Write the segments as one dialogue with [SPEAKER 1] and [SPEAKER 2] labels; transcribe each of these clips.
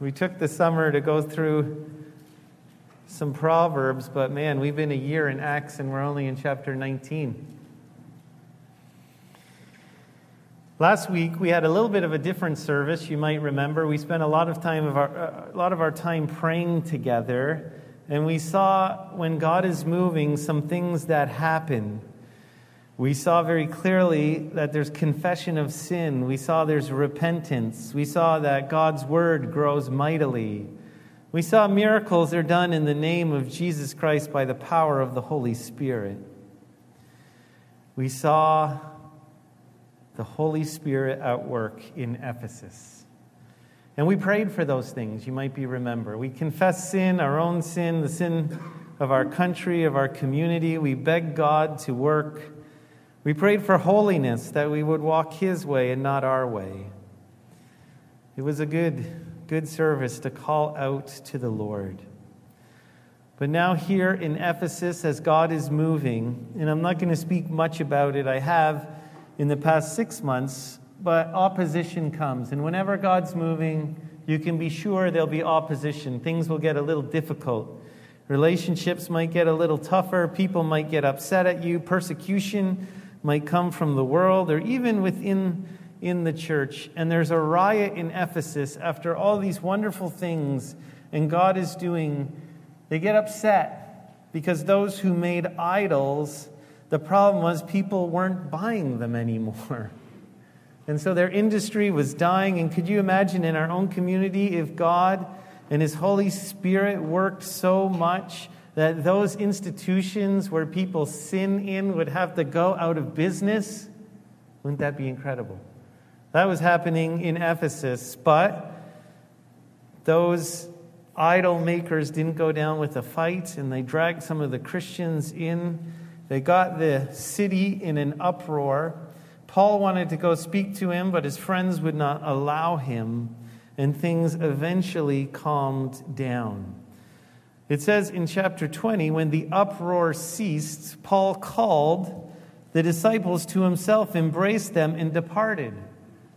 [SPEAKER 1] We took the summer to go through some Proverbs, but man, we've been a year in Acts and we're only in chapter 19. Last week we had a little bit of a different service. You might remember we spent a lot of time of our, a lot of our time praying together, and we saw when God is moving some things that happen. We saw very clearly that there's confession of sin. We saw there's repentance. We saw that God's word grows mightily. We saw miracles are done in the name of Jesus Christ by the power of the Holy Spirit. We saw the Holy Spirit at work in Ephesus. And we prayed for those things, you might be remember. We confessed sin, our own sin, the sin of our country, of our community. We begged God to work we prayed for holiness, that we would walk His way and not our way. It was a good, good service to call out to the Lord. But now, here in Ephesus, as God is moving, and I'm not going to speak much about it, I have in the past six months, but opposition comes. And whenever God's moving, you can be sure there'll be opposition. Things will get a little difficult. Relationships might get a little tougher. People might get upset at you. Persecution might come from the world or even within in the church. And there's a riot in Ephesus after all these wonderful things, and God is doing, they get upset because those who made idols, the problem was people weren't buying them anymore. And so their industry was dying. And could you imagine in our own community if God and His Holy Spirit worked so much that those institutions where people sin in would have to go out of business? Wouldn't that be incredible? That was happening in Ephesus, but those idol makers didn't go down with a fight and they dragged some of the Christians in. They got the city in an uproar. Paul wanted to go speak to him, but his friends would not allow him, and things eventually calmed down. It says in chapter 20, when the uproar ceased, Paul called the disciples to himself, embraced them, and departed.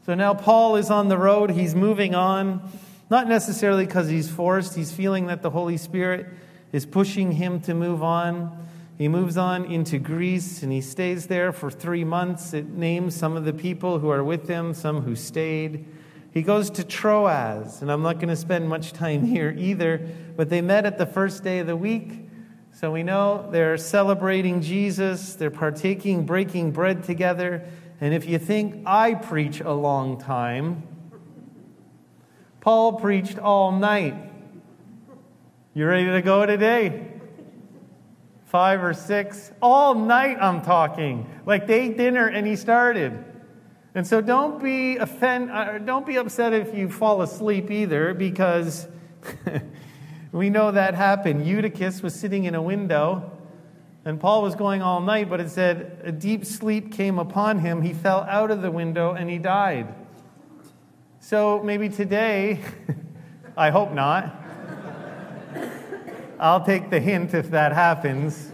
[SPEAKER 1] So now Paul is on the road. He's moving on, not necessarily because he's forced. He's feeling that the Holy Spirit is pushing him to move on. He moves on into Greece and he stays there for three months. It names some of the people who are with him, some who stayed. He goes to Troas, and I'm not going to spend much time here either, but they met at the first day of the week. So we know they're celebrating Jesus, they're partaking, breaking bread together. And if you think I preach a long time, Paul preached all night. You ready to go today? Five or six? All night I'm talking. Like they ate dinner and he started. And so don't be offend, uh, don't be upset if you fall asleep either, because we know that happened. Eutychus was sitting in a window, and Paul was going all night, but it said a deep sleep came upon him. He fell out of the window and he died. So maybe today, I hope not. I'll take the hint if that happens.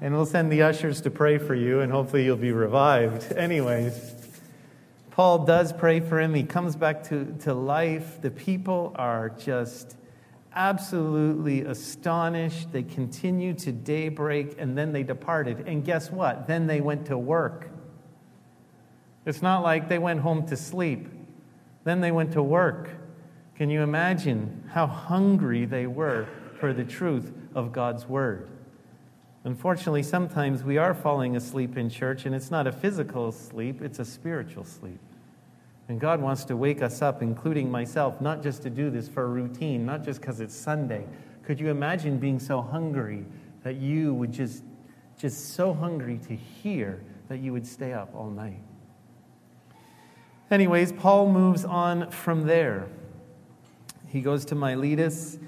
[SPEAKER 1] And we'll send the ushers to pray for you, and hopefully you'll be revived. Anyways. Paul does pray for him. He comes back to, to life. The people are just absolutely astonished. They continue to daybreak and then they departed. And guess what? Then they went to work. It's not like they went home to sleep. Then they went to work. Can you imagine how hungry they were for the truth of God's word? Unfortunately, sometimes we are falling asleep in church, and it's not a physical sleep, it's a spiritual sleep. And God wants to wake us up, including myself, not just to do this for a routine, not just because it's Sunday. Could you imagine being so hungry that you would just, just so hungry to hear that you would stay up all night? Anyways, Paul moves on from there. He goes to Miletus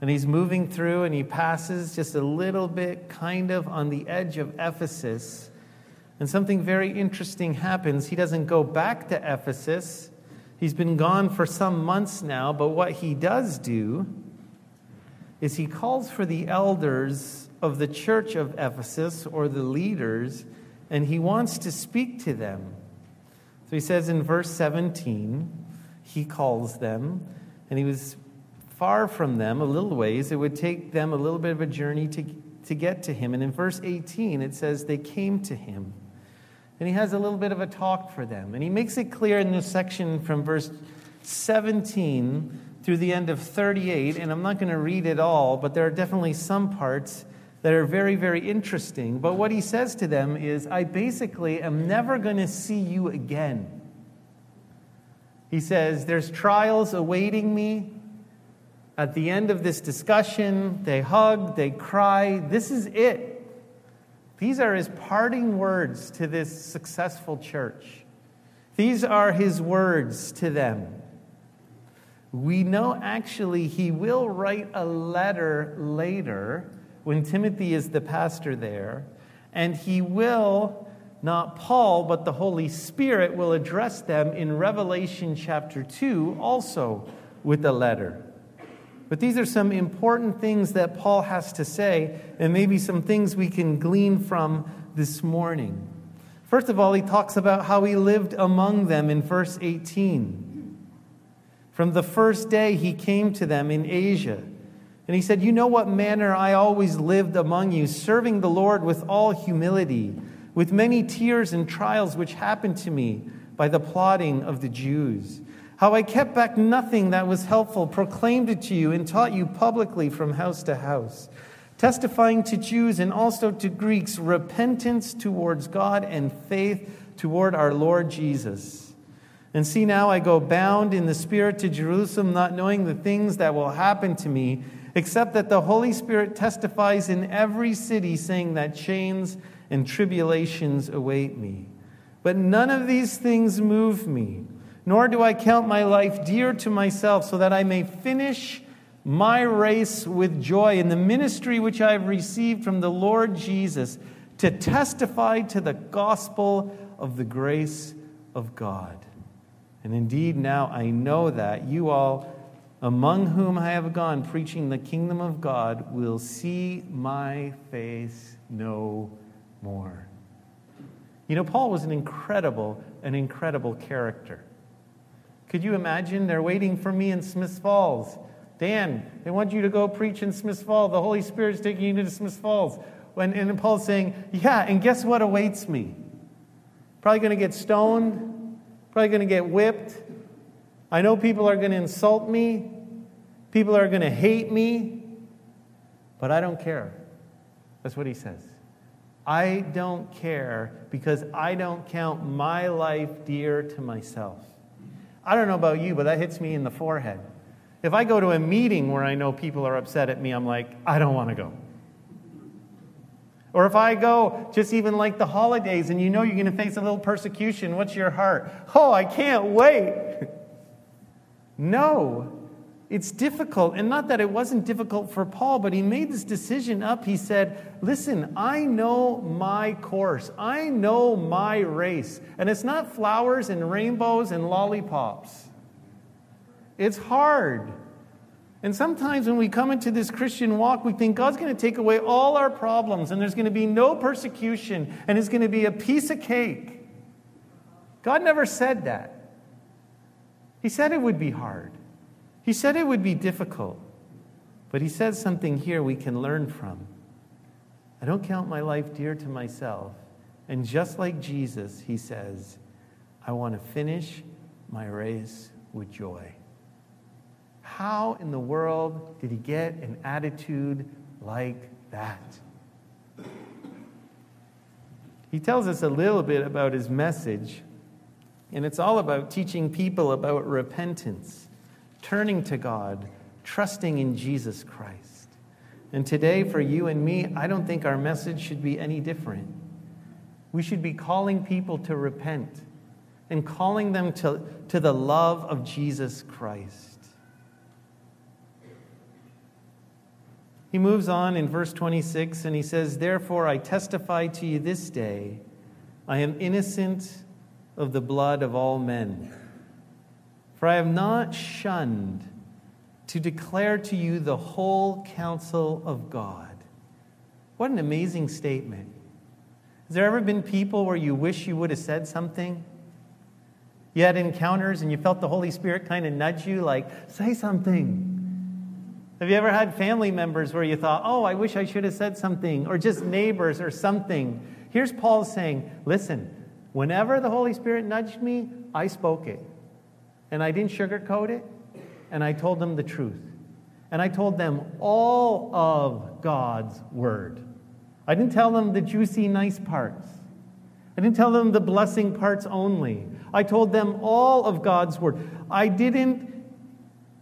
[SPEAKER 1] and he's moving through and he passes just a little bit kind of on the edge of Ephesus. And something very interesting happens. He doesn't go back to Ephesus. He's been gone for some months now, but what he does do is he calls for the elders of the church of Ephesus or the leaders, and he wants to speak to them. So he says in verse 17, he calls them and he was far from them a little ways. It would take them a little bit of a journey to, to get to him. And in verse 18, it says, They came to him. And he has a little bit of a talk for them. And he makes it clear in this section from verse 17 through the end of 38. And I'm not going to read it all, but there are definitely some parts that are very, very interesting. But what he says to them is, I basically am never going to see you again. He says, There's trials awaiting me. At the end of this discussion, they hug, they cry. This is it. These are his parting words to this successful church. These are his words to them. We know actually he will write a letter later when Timothy is the pastor there, and he will, not Paul, but the Holy Spirit will address them in Revelation chapter 2 also with a letter. But these are some important things that Paul has to say, and maybe some things we can glean from this morning. First of all, he talks about how he lived among them in verse 18. From the first day he came to them in Asia. And he said, You know what manner I always lived among you, serving the Lord with all humility, with many tears and trials which happened to me by the plotting of the Jews. How I kept back nothing that was helpful, proclaimed it to you, and taught you publicly from house to house, testifying to Jews and also to Greeks repentance towards God and faith toward our Lord Jesus. And see, now I go bound in the Spirit to Jerusalem, not knowing the things that will happen to me except that the Holy Spirit testifies in every city, saying that chains and tribulations await me. But none of these things move me, nor do I count my life dear to myself, so that I may finish my race with joy in the ministry which I have received from the Lord Jesus to testify to the gospel of the grace of God. And indeed, now I know that you all among whom I have gone preaching the kingdom of God will see my face no more. You know, Paul was an incredible, an incredible character. Could you imagine? They're waiting for me in Smiths Falls. Dan, they want you to go preach in Smiths Falls. The Holy Spirit's taking you to Smiths Falls. When, and Paul's saying, Yeah, and guess what awaits me? Probably going to get stoned, probably going to get whipped, I know people are going to insult me, people are going to hate me, but I don't care. That's what he says. I don't care because I don't count my life dear to myself. I don't know about you, but that hits me in the forehead. If I go to a meeting where I know people are upset at me, I'm like, I don't want to go. Or if I go just even like the holidays and you know you're going to face a little persecution, what's your heart? Oh, I can't wait. No, it's difficult. And not that it wasn't difficult for Paul, but he made this decision up. He said, Listen, I know my course, I know my race. And it's not flowers and rainbows and lollipops, it's hard. And sometimes when we come into this Christian walk, we think God's going to take away all our problems and there's going to be no persecution and it's going to be a piece of cake. God never said that. He said it would be hard, He said it would be difficult. But He says something here we can learn from. I don't count my life dear to myself. And just like Jesus, He says, I want to finish my race with joy. How in the world did he get an attitude like that? He tells us a little bit about his message and it's all about teaching people about repentance, turning to God, trusting in Jesus Christ. And today, for you and me, I don't think our message should be any different. We should be calling people to repent and calling them to, to the love of Jesus Christ. He moves on in verse 26 and he says, Therefore, I testify to you this day, I am innocent of the blood of all men. For I have not shunned to declare to you the whole counsel of God. What an amazing statement. Has there ever been people where you wish you would have said something? You had encounters and you felt the Holy Spirit kind of nudge you, like, say something. Have you ever had family members where you thought, oh, I wish I should have said something, or just neighbors or something? Here's Paul saying, listen, whenever the Holy Spirit nudged me, I spoke it. And I didn't sugarcoat it, and I told them the truth. And I told them all of God's word. I didn't tell them the juicy, nice parts. I didn't tell them the blessing parts only. I told them all of God's word. I didn't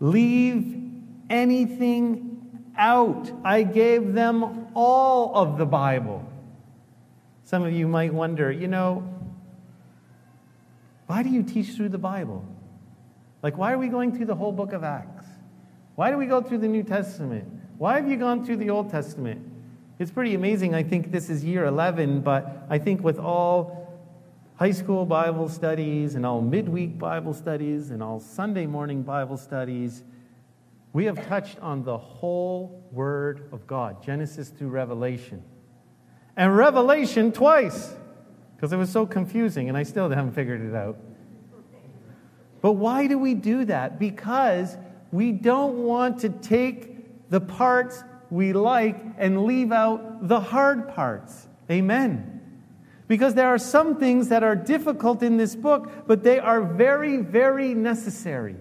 [SPEAKER 1] leave anything out. I gave them all of the Bible. Some of you might wonder, you know, why do you teach through the Bible? Like, why are we going through the whole book of Acts? Why do we go through the New Testament? Why have you gone through the Old Testament? It's pretty amazing. I think this is year 11, but I think with all high school Bible studies and all midweek Bible studies and all Sunday morning Bible studies, we have touched on the whole Word of God, Genesis through Revelation. And Revelation twice, because it was so confusing, and I still haven't figured it out. But why do we do that? Because we don't want to take the parts we like and leave out the hard parts. Amen. Because there are some things that are difficult in this book, but they are very, very necessary.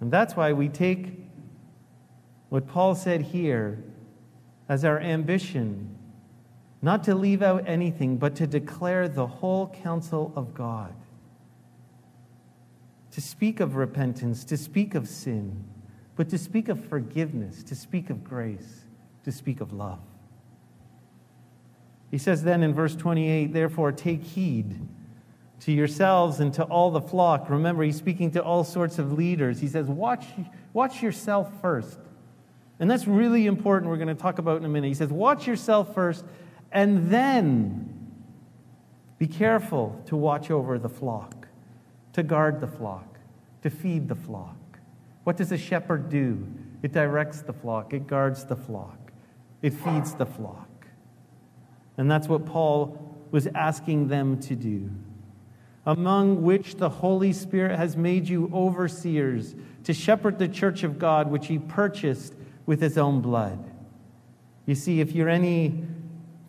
[SPEAKER 1] And that's why we take what Paul said here as our ambition not to leave out anything, but to declare the whole counsel of God. To speak of repentance, to speak of sin, but to speak of forgiveness, to speak of grace, to speak of love. He says then in verse 28 Therefore, take heed to yourselves and to all the flock. Remember, he's speaking to all sorts of leaders. He says, watch, watch yourself first. And that's really important, we're going to talk about in a minute. He says, watch yourself first, and then be careful to watch over the flock, to guard the flock, to feed the flock. What does a shepherd do? It directs the flock, it guards the flock, it feeds the flock. And that's what Paul was asking them to do among which the Holy Spirit has made you overseers to shepherd the church of God, which he purchased with his own blood. You see, if you're any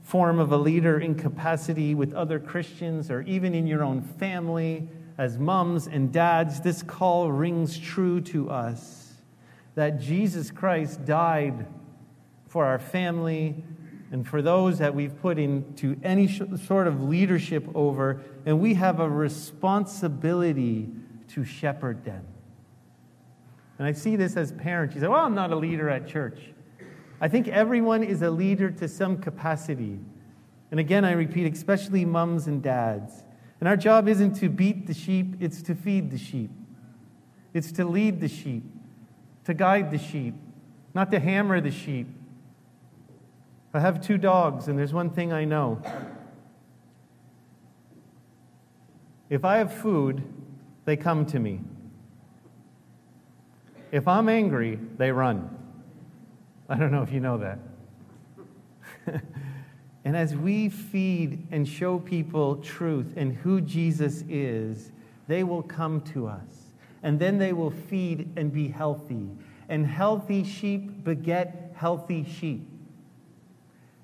[SPEAKER 1] form of a leader in capacity with other Christians or even in your own family, as mums and dads, this call rings true to us that Jesus Christ died for our family and for those that we've put into any sort of leadership over, and we have a responsibility to shepherd them. And I see this as parents. You say, Well, I'm not a leader at church. I think everyone is a leader to some capacity. And again, I repeat, especially mums and dads. And our job isn't to beat the sheep, it's to feed the sheep. It's to lead the sheep, to guide the sheep, not to hammer the sheep, I have two dogs, and there's one thing I know. If I have food, they come to me. If I'm angry, they run. I don't know if you know that. and as we feed and show people truth and who Jesus is, they will come to us. And then they will feed and be healthy. And healthy sheep beget healthy sheep.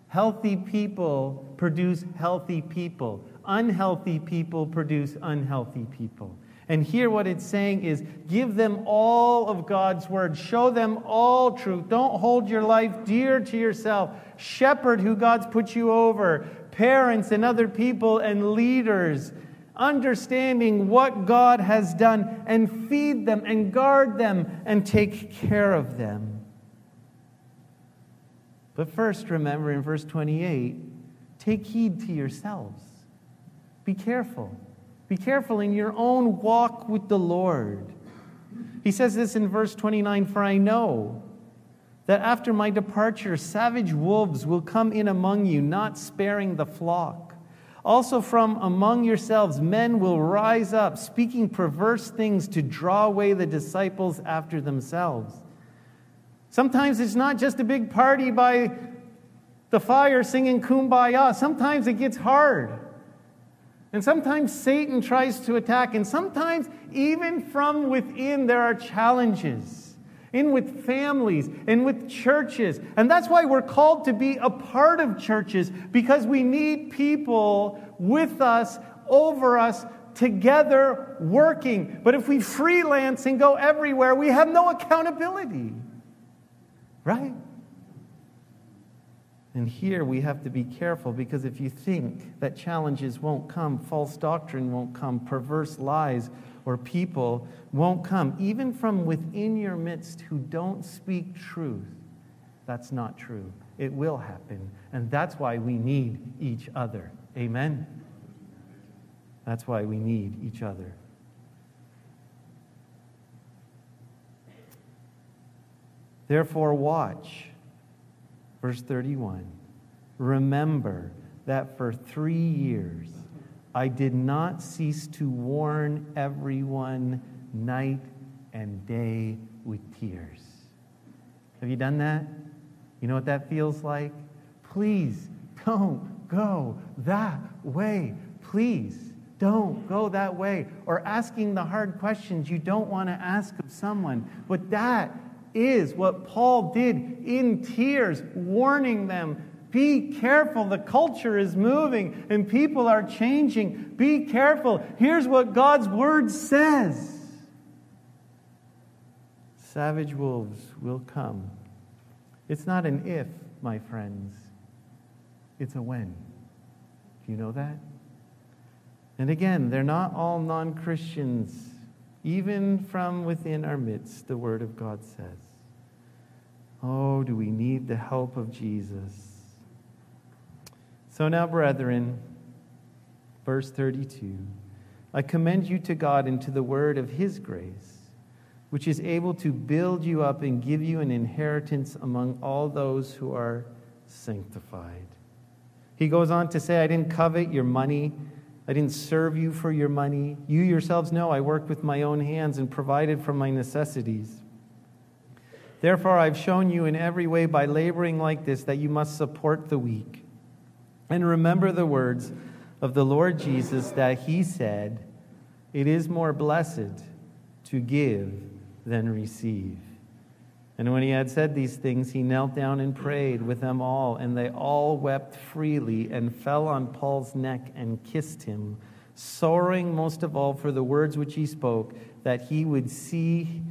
[SPEAKER 1] Healthy people produce healthy people. Unhealthy people produce unhealthy people. And here, what it's saying is give them all of God's word. Show them all truth. Don't hold your life dear to yourself. Shepherd who God's put you over, parents and other people and leaders, understanding what God has done, and feed them and guard them and take care of them. But first, remember in verse 28 take heed to yourselves. Be careful. Be careful in your own walk with the Lord. He says this in verse 29 For I know that after my departure, savage wolves will come in among you, not sparing the flock. Also, from among yourselves, men will rise up, speaking perverse things to draw away the disciples after themselves. Sometimes it's not just a big party by the fire singing kumbaya. Sometimes it gets hard. And sometimes Satan tries to attack, and sometimes even from within there are challenges. In with families and with churches. And that's why we're called to be a part of churches because we need people with us, over us, together working. But if we freelance and go everywhere, we have no accountability. Right? And here we have to be careful because if you think that challenges won't come, false doctrine won't come, perverse lies or people won't come, even from within your midst who don't speak truth, that's not true. It will happen. And that's why we need each other. Amen? That's why we need each other. Therefore, watch Verse 31 Remember that for three years I did not cease to warn everyone night and day with tears. Have you done that? You know what that feels like? Please don't go that way. Please don't go that way. Or asking the hard questions you don't want to ask of someone. But that is what Paul did in tears, warning them be careful. The culture is moving and people are changing. Be careful. Here's what God's word says Savage wolves will come. It's not an if, my friends, it's a when. Do you know that? And again, they're not all non Christians. Even from within our midst, the Word of God says. Oh, do we need the help of Jesus? So now, brethren, verse 32 I commend you to God and to the word of his grace, which is able to build you up and give you an inheritance among all those who are sanctified. He goes on to say, I didn't covet your money. I didn't serve you for your money. You yourselves know I worked with my own hands and provided for my necessities. Therefore, I've shown you in every way by laboring like this that you must support the weak. And remember the words of the Lord Jesus that he said, It is more blessed to give than receive. And when he had said these things, he knelt down and prayed with them all, and they all wept freely and fell on Paul's neck and kissed him, sorrowing most of all for the words which he spoke, that he would see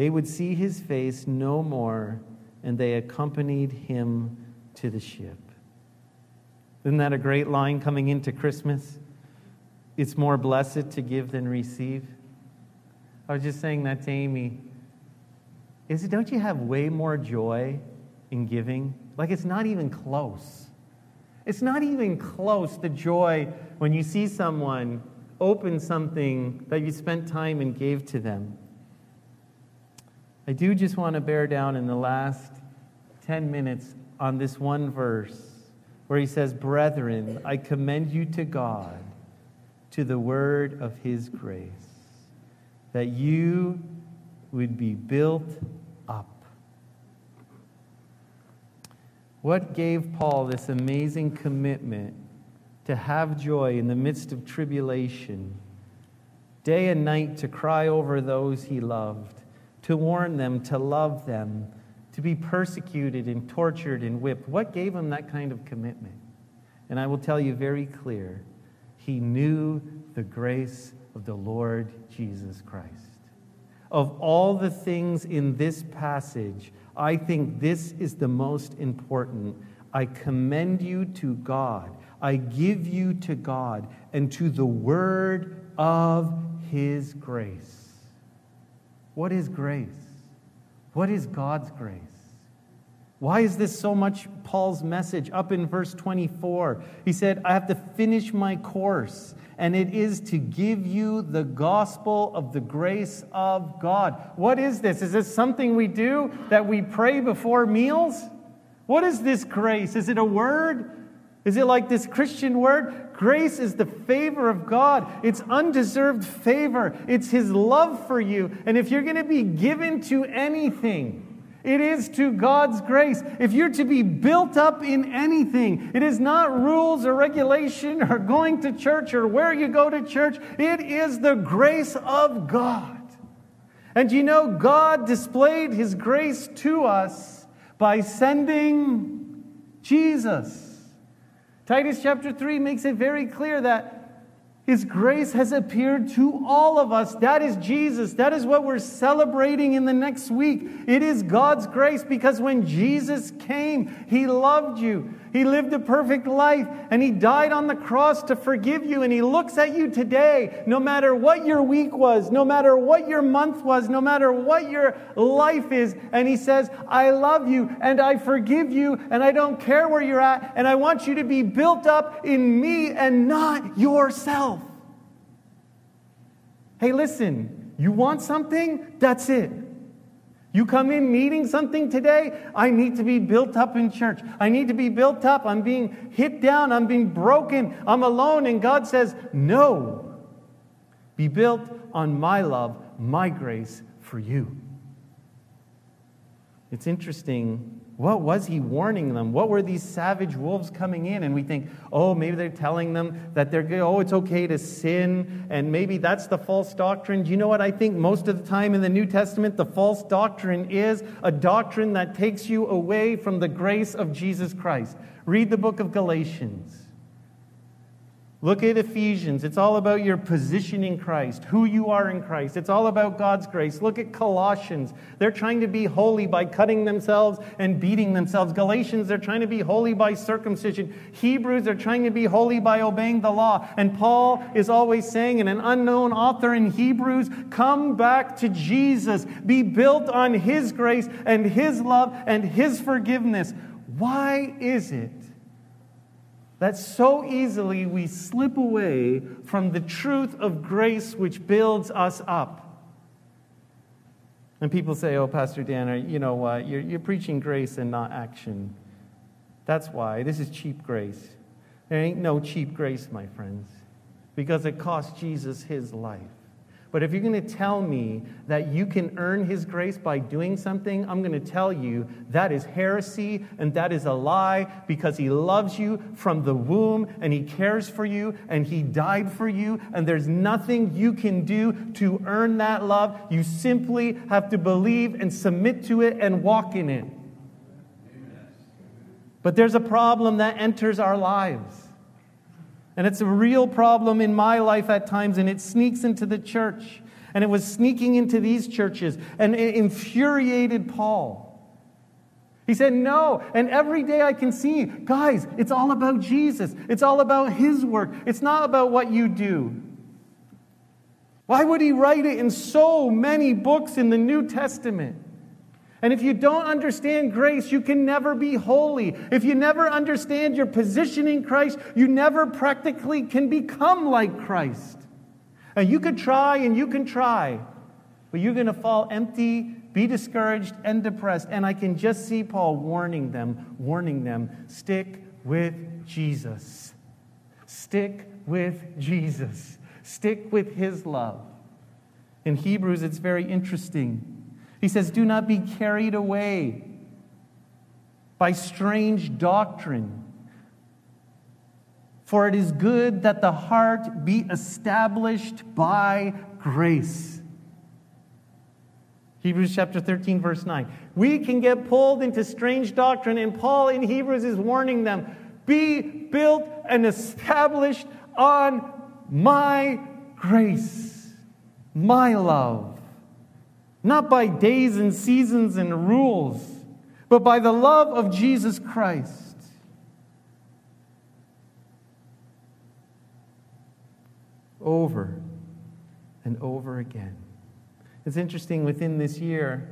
[SPEAKER 1] they would see his face no more, and they accompanied him to the ship. Isn't that a great line coming into Christmas? It's more blessed to give than receive. I was just saying that to Amy. Is it, don't you have way more joy in giving? Like it's not even close. It's not even close the joy when you see someone open something that you spent time and gave to them. I do just want to bear down in the last 10 minutes on this one verse where he says, Brethren, I commend you to God, to the word of his grace, that you would be built up. What gave Paul this amazing commitment to have joy in the midst of tribulation, day and night to cry over those he loved? To warn them, to love them, to be persecuted and tortured and whipped. What gave him that kind of commitment? And I will tell you very clear he knew the grace of the Lord Jesus Christ. Of all the things in this passage, I think this is the most important. I commend you to God. I give you to God and to the word of his grace. What is grace? What is God's grace? Why is this so much Paul's message? Up in verse 24, he said, I have to finish my course, and it is to give you the gospel of the grace of God. What is this? Is this something we do that we pray before meals? What is this grace? Is it a word? Is it like this Christian word? Grace is the favor of God. It's undeserved favor. It's His love for you. And if you're going to be given to anything, It is to God's grace. If you're to be built up in anything, it is not rules or regulation or going to church or where you go to church. It is the grace of God. And you know, God displayed his grace to us by sending Jesus. Titus chapter 3 makes it very clear that his grace has appeared to all of us. That is Jesus. That is what we're celebrating in the next week. It is God's grace because when Jesus came, He loved you. He lived a perfect life and He died on the cross to forgive you. And He looks at you today, no matter what your week was, no matter what your month was, no matter what your life is. And He says, I love you and I forgive you and I don't care where you're at. And I want you to be built up in me and not yourself. Hey, listen, you want something? That's it. You come in needing something today? I need to be built up in church. I need to be built up. I'm being hit down. I'm being broken. I'm alone. And God says, No. Be built on my love, my grace for you. It's interesting what was he warning them? What were these savage wolves coming in? And we think, oh, maybe they're telling them that they're, oh, it's okay to sin, and maybe that's the false doctrine. Do you know what I think most of the time in the New Testament the false doctrine is? A doctrine that takes you away from the grace of Jesus Christ. Read the book of Galatians. Look at Ephesians. It's all about your position in Christ, who you are in Christ. It's all about God's grace. Look at Colossians. They're trying to be holy by cutting themselves and beating themselves. Galatians, they're trying to be holy by circumcision. Hebrews, they're trying to be holy by obeying the law. And Paul is always saying, and an unknown author in Hebrews, come back to Jesus. Be built on his grace and his love and his forgiveness. Why is it that so easily we slip away from the truth of grace which builds us up. And people say, oh, Pastor Dan, you know what? You're, you're preaching grace and not action. That's why. This is cheap grace. There ain't no cheap grace, my friends, because it cost Jesus his life. But if you're going to tell me that you can earn His grace by doing something, I'm going to tell you that is heresy and that is a lie because He loves you from the womb and He cares for you and He died for you. And there's nothing you can do to earn that love. You simply have to believe and submit to it and walk in it. But there's a problem that enters our lives. And it's a real problem in my life at times, and it sneaks into the church. And it was sneaking into these churches, and it infuriated Paul. He said, No. And every day I can see, guys, it's all about Jesus. It's all about His work. It's not about what you do. Why would He write it in so many books in the New Testament? And if you don't understand grace, you can never be holy. If you never understand your position in Christ, you never practically can become like Christ. And you could try and you can try, but you're going to fall empty, be discouraged, and depressed. And I can just see Paul warning them, warning them stick with Jesus. Stick with Jesus. Stick with his love. In Hebrews, it's very interesting. He says, Do not be carried away by strange doctrine. For it is good that the heart be established by grace. Hebrews chapter 13, verse 9. We can get pulled into strange doctrine, and Paul in Hebrews is warning them be built and established on my grace, my love not by days and seasons and rules, but by the love of Jesus Christ. Over and over again. It's interesting within this year,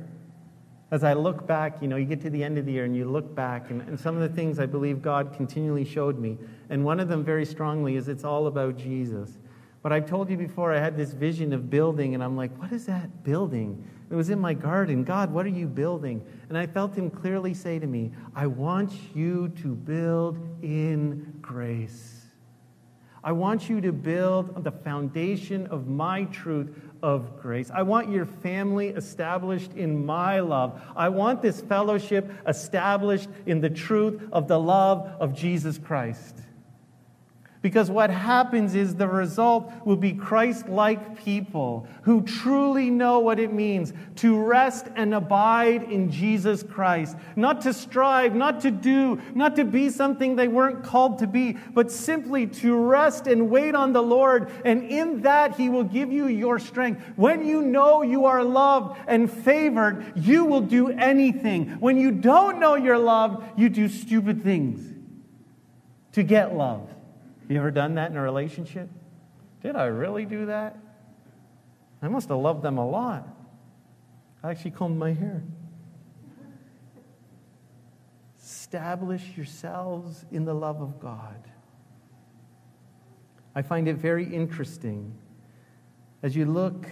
[SPEAKER 1] as I look back, you know, you get to the end of the year and you look back, and, and some of the things I believe God continually showed me. And one of them very strongly is it's all about Jesus. But I've told you before, I had this vision of building, and I'm like, what is that building? It was in my garden. God, what are you building? And I felt him clearly say to me, I want you to build in grace. I want you to build on the foundation of my truth of grace. I want your family established in my love. I want this fellowship established in the truth of the love of Jesus Christ. Because what happens is the result will be Christ like people who truly know what it means to rest and abide in Jesus Christ. Not to strive, not to do, not to be something they weren't called to be, but simply to rest and wait on the Lord. And in that, He will give you your strength. When you know you are loved and favored, you will do anything. When you don't know you're loved, you do stupid things to get love. You ever done that in a relationship? Did I really do that? I must have loved them a lot. I actually combed my hair. Establish yourselves in the love of God. I find it very interesting as you look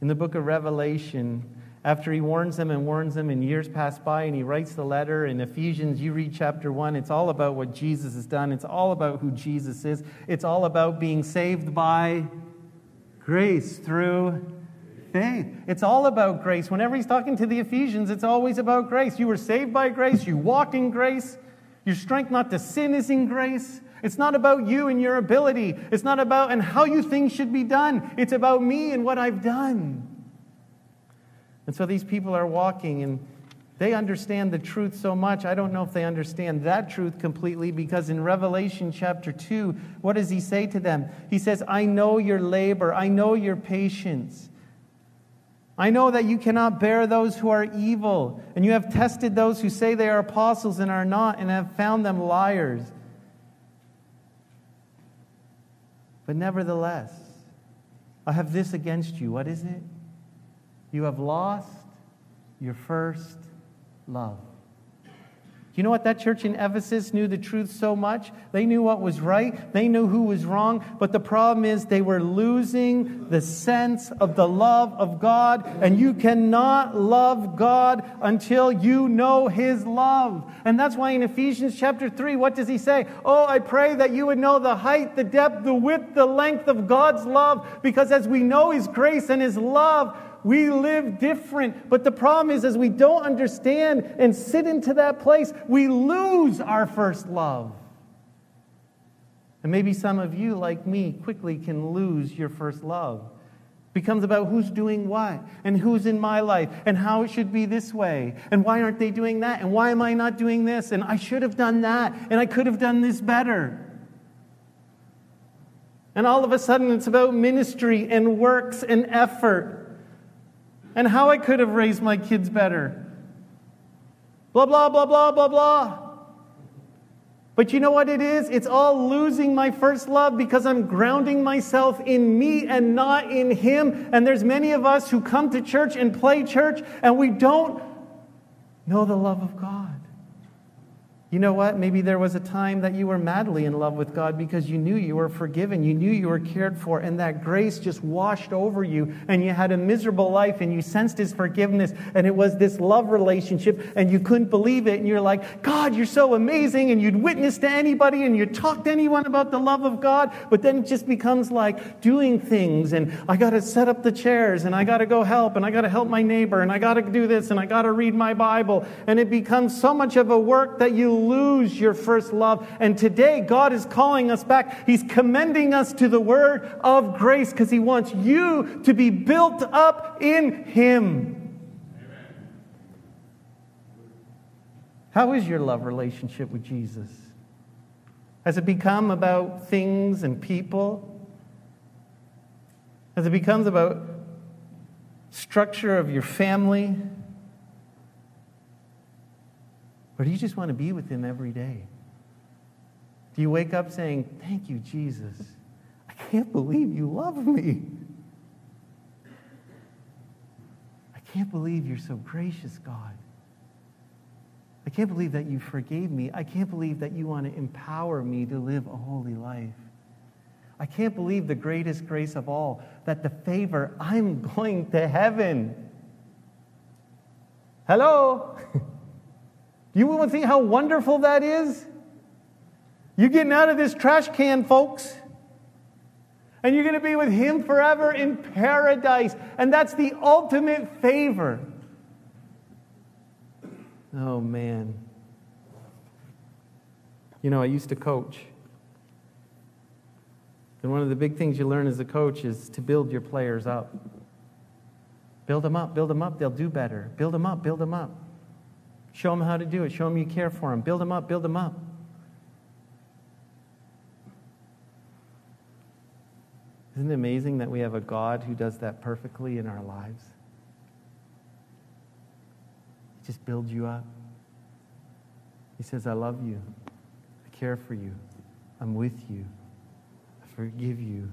[SPEAKER 1] in the book of Revelation after he warns them and warns them, and years pass by, and he writes the letter. In Ephesians, you read chapter one, it's all about what Jesus has done. It's all about who Jesus is. It's all about being saved by grace through faith. It's all about grace. Whenever he's talking to the Ephesians, it's always about grace. You were saved by grace, you walk in grace. Your strength not to sin is in grace. It's not about you and your ability. It's not about and how you think should be done. It's about me and what I've done. And so these people are walking and they understand the truth so much. I don't know if they understand that truth completely because in Revelation chapter 2, what does he say to them? He says, I know your labor, I know your patience. I know that you cannot bear those who are evil, and you have tested those who say they are apostles and are not, and have found them liars. But nevertheless, I have this against you. What is it? You have lost your first love. You know what? That church in Ephesus knew the truth so much. They knew what was right, they knew who was wrong. But the problem is they were losing the sense of the love of God. And you cannot love God until you know His love. And that's why in Ephesians chapter 3, what does he say? Oh, I pray that you would know the height, the depth, the width, the length of God's love. Because as we know His grace and His love, we live different. But the problem is, as we don't understand and sit into that place, we lose our first love. And maybe some of you, like me, quickly can lose your first love. becomes about who's doing what and who's in my life and how it should be this way and why aren't they doing that and why am I not doing this and I should have done that and I could have done this better. And all of a sudden it's about ministry and works and effort and how I could have raised my kids better. Blah, blah, blah, blah, blah, blah. But you know what it is? It's all losing my first love because I'm grounding myself in me and not in Him. And there's many of us who come to church and play church and we don't know the love of God. You know what? Maybe there was a time that you were madly in love with God because you knew you were forgiven, you knew you were cared for, and that grace just washed over you, and you had a miserable life, and you sensed His forgiveness, and it was this love relationship, and you couldn't believe it, and you're like, God, you're so amazing, and you'd witness to anybody, and you'd talk to anyone about the love of God, but then it just becomes like doing things, and I got to set up the chairs, and I got to go help, and I got to help my neighbor, and I got to do this, and I got to read my Bible, and it becomes so much of a work that you lose your first love. And today, God is calling us back. He's commending us to the word of grace because He wants you to be built up in Him. How is your love relationship with Jesus? Has it become about things and people? Has it become about structure of your family? Or do you just want to be with Him every day? Do you wake up saying, Thank you, Jesus? I can't believe you love me. I can't believe you're so gracious, God. I can't believe that you forgave me. I can't believe that you want to empower me to live a holy life. I can't believe the greatest grace of all that the favor, I'm going to heaven. Hello? You want to see how wonderful that is? You're getting out of this trash can, folks. And you're going to be with Him forever in paradise. And that's the ultimate favor. Oh, man. You know, I used to coach. And one of the big things you learn as a coach is to build your players up. Build them up, build them up, they'll do better. Build them up, build them up. Show them how to do it. Show them you care for them. Build them up, build them up. Isn't it amazing that we have a God who does that perfectly in our lives? He just builds you up. He says, I love you. I care for you. I'm with you. I forgive you.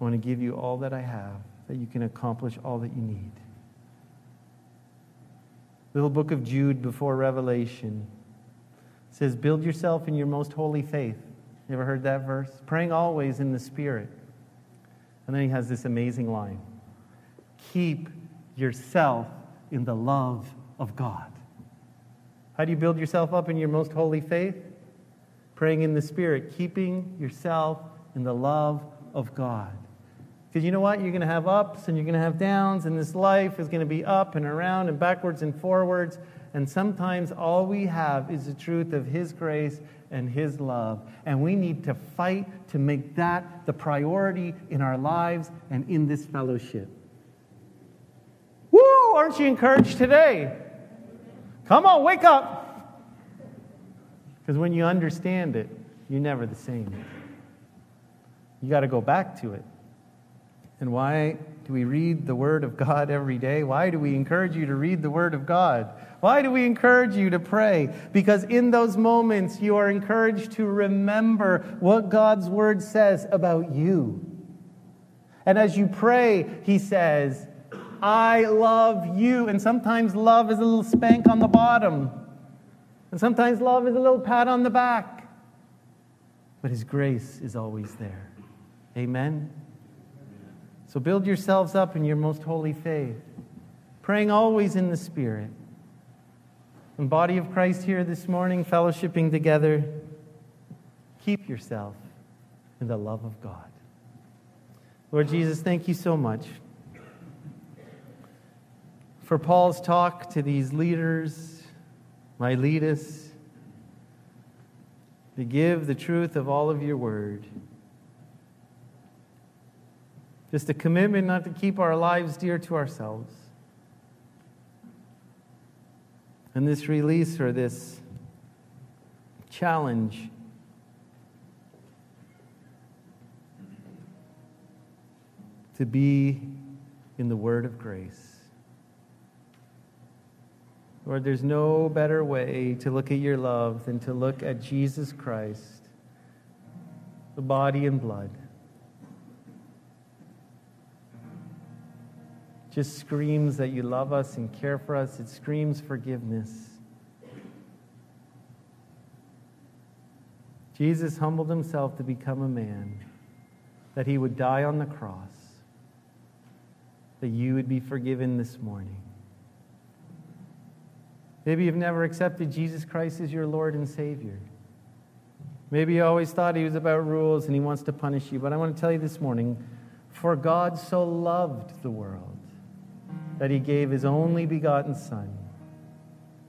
[SPEAKER 1] I want to give you all that I have that you can accomplish all that you need. Little book of Jude before Revelation says, Build yourself in your most holy faith. You ever heard that verse? Praying always in the Spirit. And then he has this amazing line Keep yourself in the love of God. How do you build yourself up in your most holy faith? Praying in the Spirit, keeping yourself in the love of God. Because you know what? You're going to have ups and you're going to have downs, and this life is going to be up and around and backwards and forwards. And sometimes all we have is the truth of His grace and His love. And we need to fight to make that the priority in our lives and in this fellowship. Woo! Aren't you encouraged today? Come on, wake up. Because when you understand it, you're never the same. You got to go back to it. And why do we read the Word of God every day? Why do we encourage you to read the Word of God? Why do we encourage you to pray? Because in those moments, you are encouraged to remember what God's Word says about you. And as you pray, He says, I love you. And sometimes love is a little spank on the bottom, and sometimes love is a little pat on the back. But His grace is always there. Amen. So build yourselves up in your most holy faith, praying always in the Spirit. And body of Christ here this morning, fellowshipping together, keep yourself in the love of God. Lord Jesus, thank you so much for Paul's talk to these leaders, Miletus, to give the truth of all of your word. Just a commitment not to keep our lives dear to ourselves. And this release or this challenge to be in the word of grace. Lord, there's no better way to look at your love than to look at Jesus Christ, the body and blood just screams that you love us and care for us. It screams forgiveness. Jesus humbled himself to become a man, that he would die on the cross, that you would be forgiven this morning. Maybe you've never accepted Jesus Christ as your Lord and Savior. Maybe you always thought he was about rules and he wants to punish you. But I want to tell you this morning for God so loved the world that he gave his only begotten Son.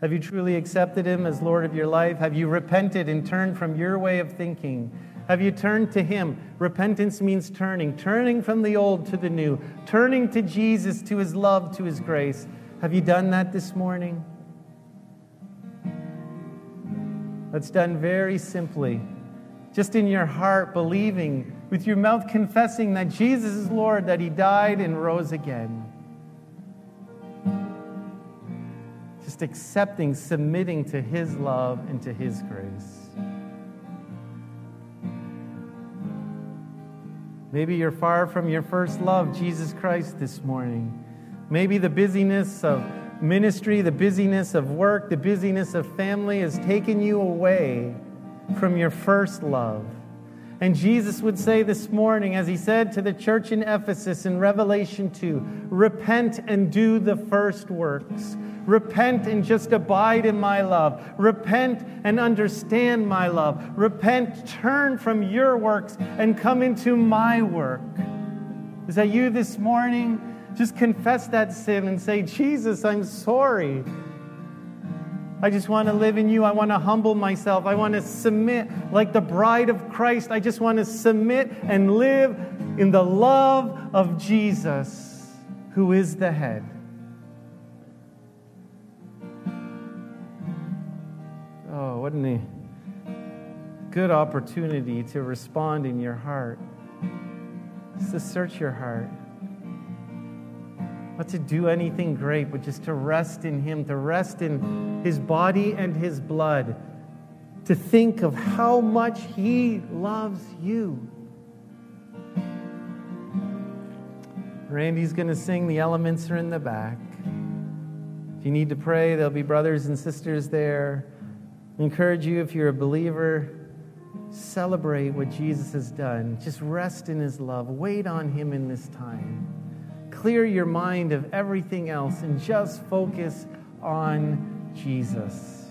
[SPEAKER 1] Have you truly accepted him as Lord of your life? Have you repented and turned from your way of thinking? Have you turned to him? Repentance means turning, turning from the old to the new, turning to Jesus, to his love, to his grace. Have you done that this morning? That's done very simply. Just in your heart, believing, with your mouth confessing that Jesus is Lord, that he died and rose again. Accepting, submitting to His love and to His grace. Maybe you're far from your first love, Jesus Christ, this morning. Maybe the busyness of ministry, the busyness of work, the busyness of family has taken you away from your first love. And Jesus would say this morning, as he said to the church in Ephesus in Revelation 2 repent and do the first works. Repent and just abide in my love. Repent and understand my love. Repent, turn from your works and come into my work. Is that you this morning? Just confess that sin and say, Jesus, I'm sorry. I just want to live in you. I want to humble myself. I want to submit like the bride of Christ. I just want to submit and live in the love of Jesus, who is the head. Oh, what a good opportunity to respond in your heart. Just to search your heart. Not to do anything great, but just to rest in Him, to rest in His body and His blood, to think of how much He loves you. Randy's going to sing. The elements are in the back. If you need to pray, there'll be brothers and sisters there. I encourage you, if you're a believer, celebrate what Jesus has done. Just rest in his love. Wait on him in this time clear your mind of everything else and just focus on Jesus.